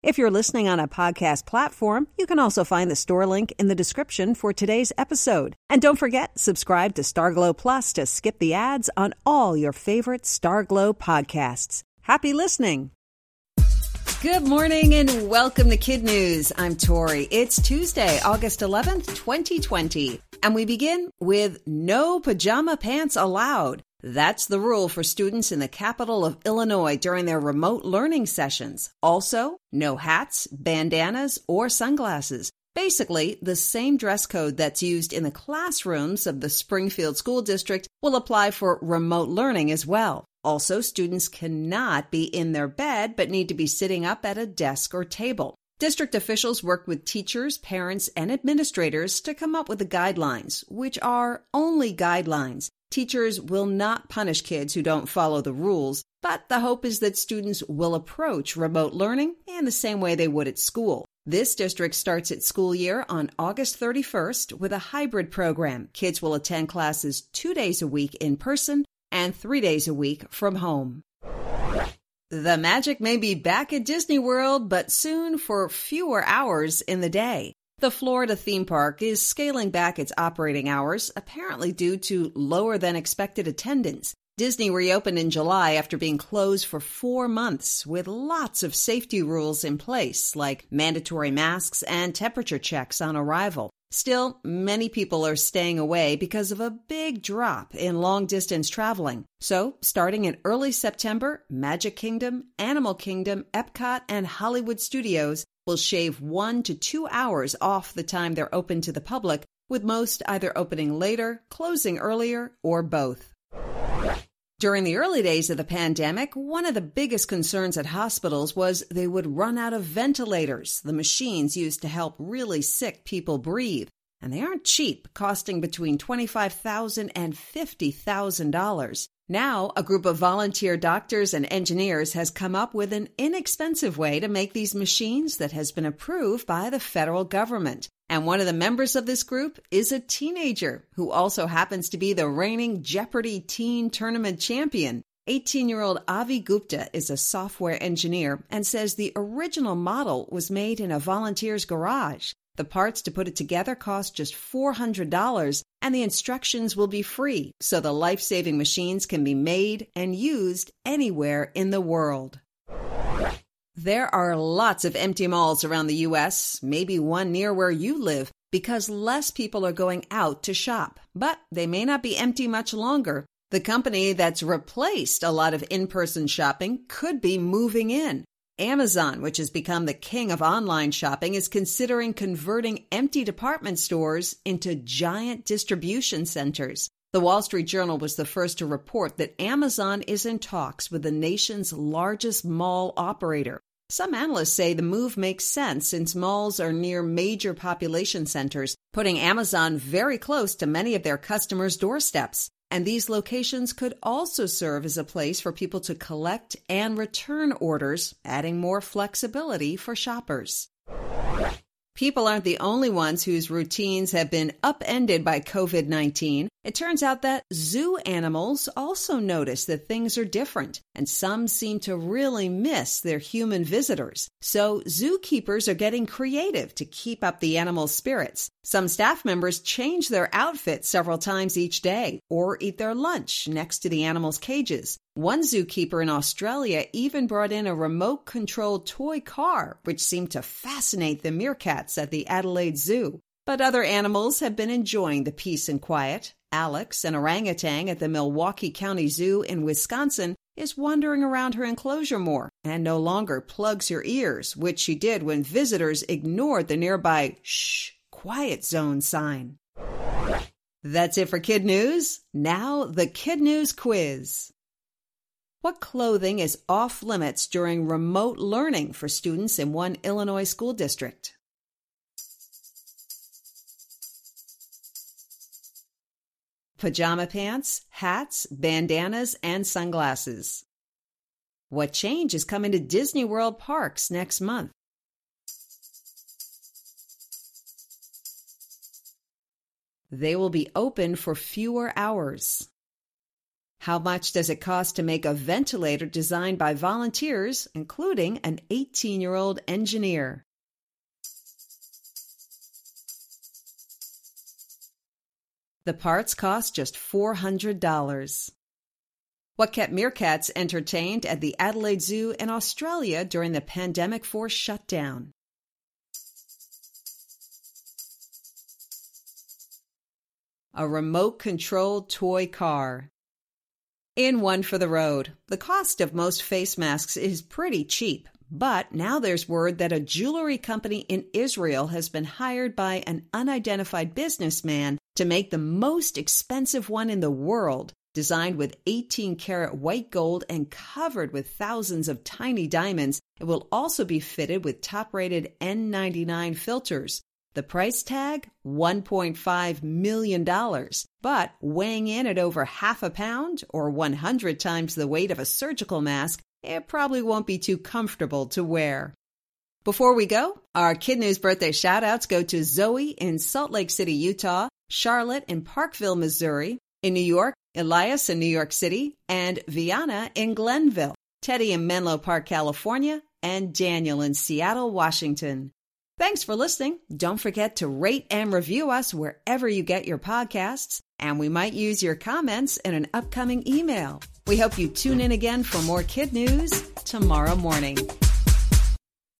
If you're listening on a podcast platform, you can also find the store link in the description for today's episode. And don't forget, subscribe to Starglow Plus to skip the ads on all your favorite Starglow podcasts. Happy listening! Good morning and welcome to KidNuz. I'm Tori. It's Tuesday, August 11th, 2020. And we begin with no pajama pants allowed. That's the rule for students in the capital of Illinois during their remote learning sessions. Also, no hats, bandanas, or sunglasses. Basically, the same dress code that's used in the classrooms of the Springfield School District will apply for remote learning as well. Also, students cannot be in their bed but need to be sitting up at a desk or table. District officials worked with teachers, parents, and administrators to come up with the guidelines, which are only guidelines. Teachers will not punish kids who don't follow the rules, but the hope is that students will approach remote learning in the same way they would at school. This district starts its school year on August 31st with a hybrid program. Kids will attend classes two days a week in person and three days a week from home. The magic may be back at Disney World, but soon for fewer hours in the day. The Florida theme park is scaling back its operating hours, apparently due to lower than expected attendance. Disney reopened in July after being closed for four months with lots of safety rules in place, like mandatory masks and temperature checks on arrival. Still, many people are staying away because of a big drop in long distance traveling. So, starting in early September, Magic Kingdom, Animal Kingdom, Epcot, and Hollywood Studios will shave one to two hours off the time they're open to the public, with most either opening later, closing earlier, or both. During the early days of the pandemic, one of the biggest concerns at hospitals was they would run out of ventilators, the machines used to help really sick people breathe. And they aren't cheap, costing between $25,000 and $50,000. Now, a group of volunteer doctors and engineers has come up with an inexpensive way to make these machines that has been approved by the federal government. And one of the members of this group is a teenager who also happens to be the reigning Jeopardy Teen Tournament champion. 18 year old Avi Gupta is a software engineer and says the original model was made in a volunteer's garage. The parts to put it together cost just $400, and the instructions will be free, so the life saving machines can be made and used anywhere in the world. There are lots of empty malls around the U.S., maybe one near where you live, because less people are going out to shop. But they may not be empty much longer. The company that's replaced a lot of in person shopping could be moving in. Amazon, which has become the king of online shopping, is considering converting empty department stores into giant distribution centers. The Wall Street Journal was the first to report that Amazon is in talks with the nation's largest mall operator. Some analysts say the move makes sense since malls are near major population centers, putting Amazon very close to many of their customers' doorsteps. And these locations could also serve as a place for people to collect and return orders, adding more flexibility for shoppers. People aren't the only ones whose routines have been upended by COVID 19. It turns out that zoo animals also notice that things are different, and some seem to really miss their human visitors. So, zookeepers are getting creative to keep up the animal spirits. Some staff members change their outfits several times each day or eat their lunch next to the animals' cages. One zookeeper in Australia even brought in a remote controlled toy car, which seemed to fascinate the meerkats at the Adelaide Zoo. But other animals have been enjoying the peace and quiet. Alex, an orangutan at the Milwaukee County Zoo in Wisconsin, is wandering around her enclosure more and no longer plugs her ears, which she did when visitors ignored the nearby shh, quiet zone sign. That's it for KidNuz. Now, the KidNuz quiz. What clothing is off limits during remote learning for students in one Illinois school district? Pajama pants, hats, bandanas, and sunglasses. What change is coming to Disney World parks next month? They will be open for fewer hours. How much does it cost to make a ventilator designed by volunteers, including an 18 year old engineer? The parts cost just $400. What kept meerkats entertained at the Adelaide Zoo in Australia during the pandemic force shutdown? A remote controlled toy car. In one for the road, the cost of most face masks is pretty cheap. But now there's word that a jewelry company in Israel has been hired by an unidentified businessman to make the most expensive one in the world, designed with 18 karat white gold and covered with thousands of tiny diamonds. It will also be fitted with top rated N99 filters. The price tag $1.5 million, but weighing in at over half a pound or 100 times the weight of a surgical mask, it probably won't be too comfortable to wear. Before we go, our KidNuz birthday shout outs go to Zoe in Salt Lake City, Utah, Charlotte in Parkville, Missouri, in New York, Elias in New York City, and Viana in Glenville, Teddy in Menlo Park, California, and Daniel in Seattle, Washington. Thanks for listening. Don't forget to rate and review us wherever you get your podcasts, and we might use your comments in an upcoming email. We hope you tune in again for more KidNuz tomorrow morning.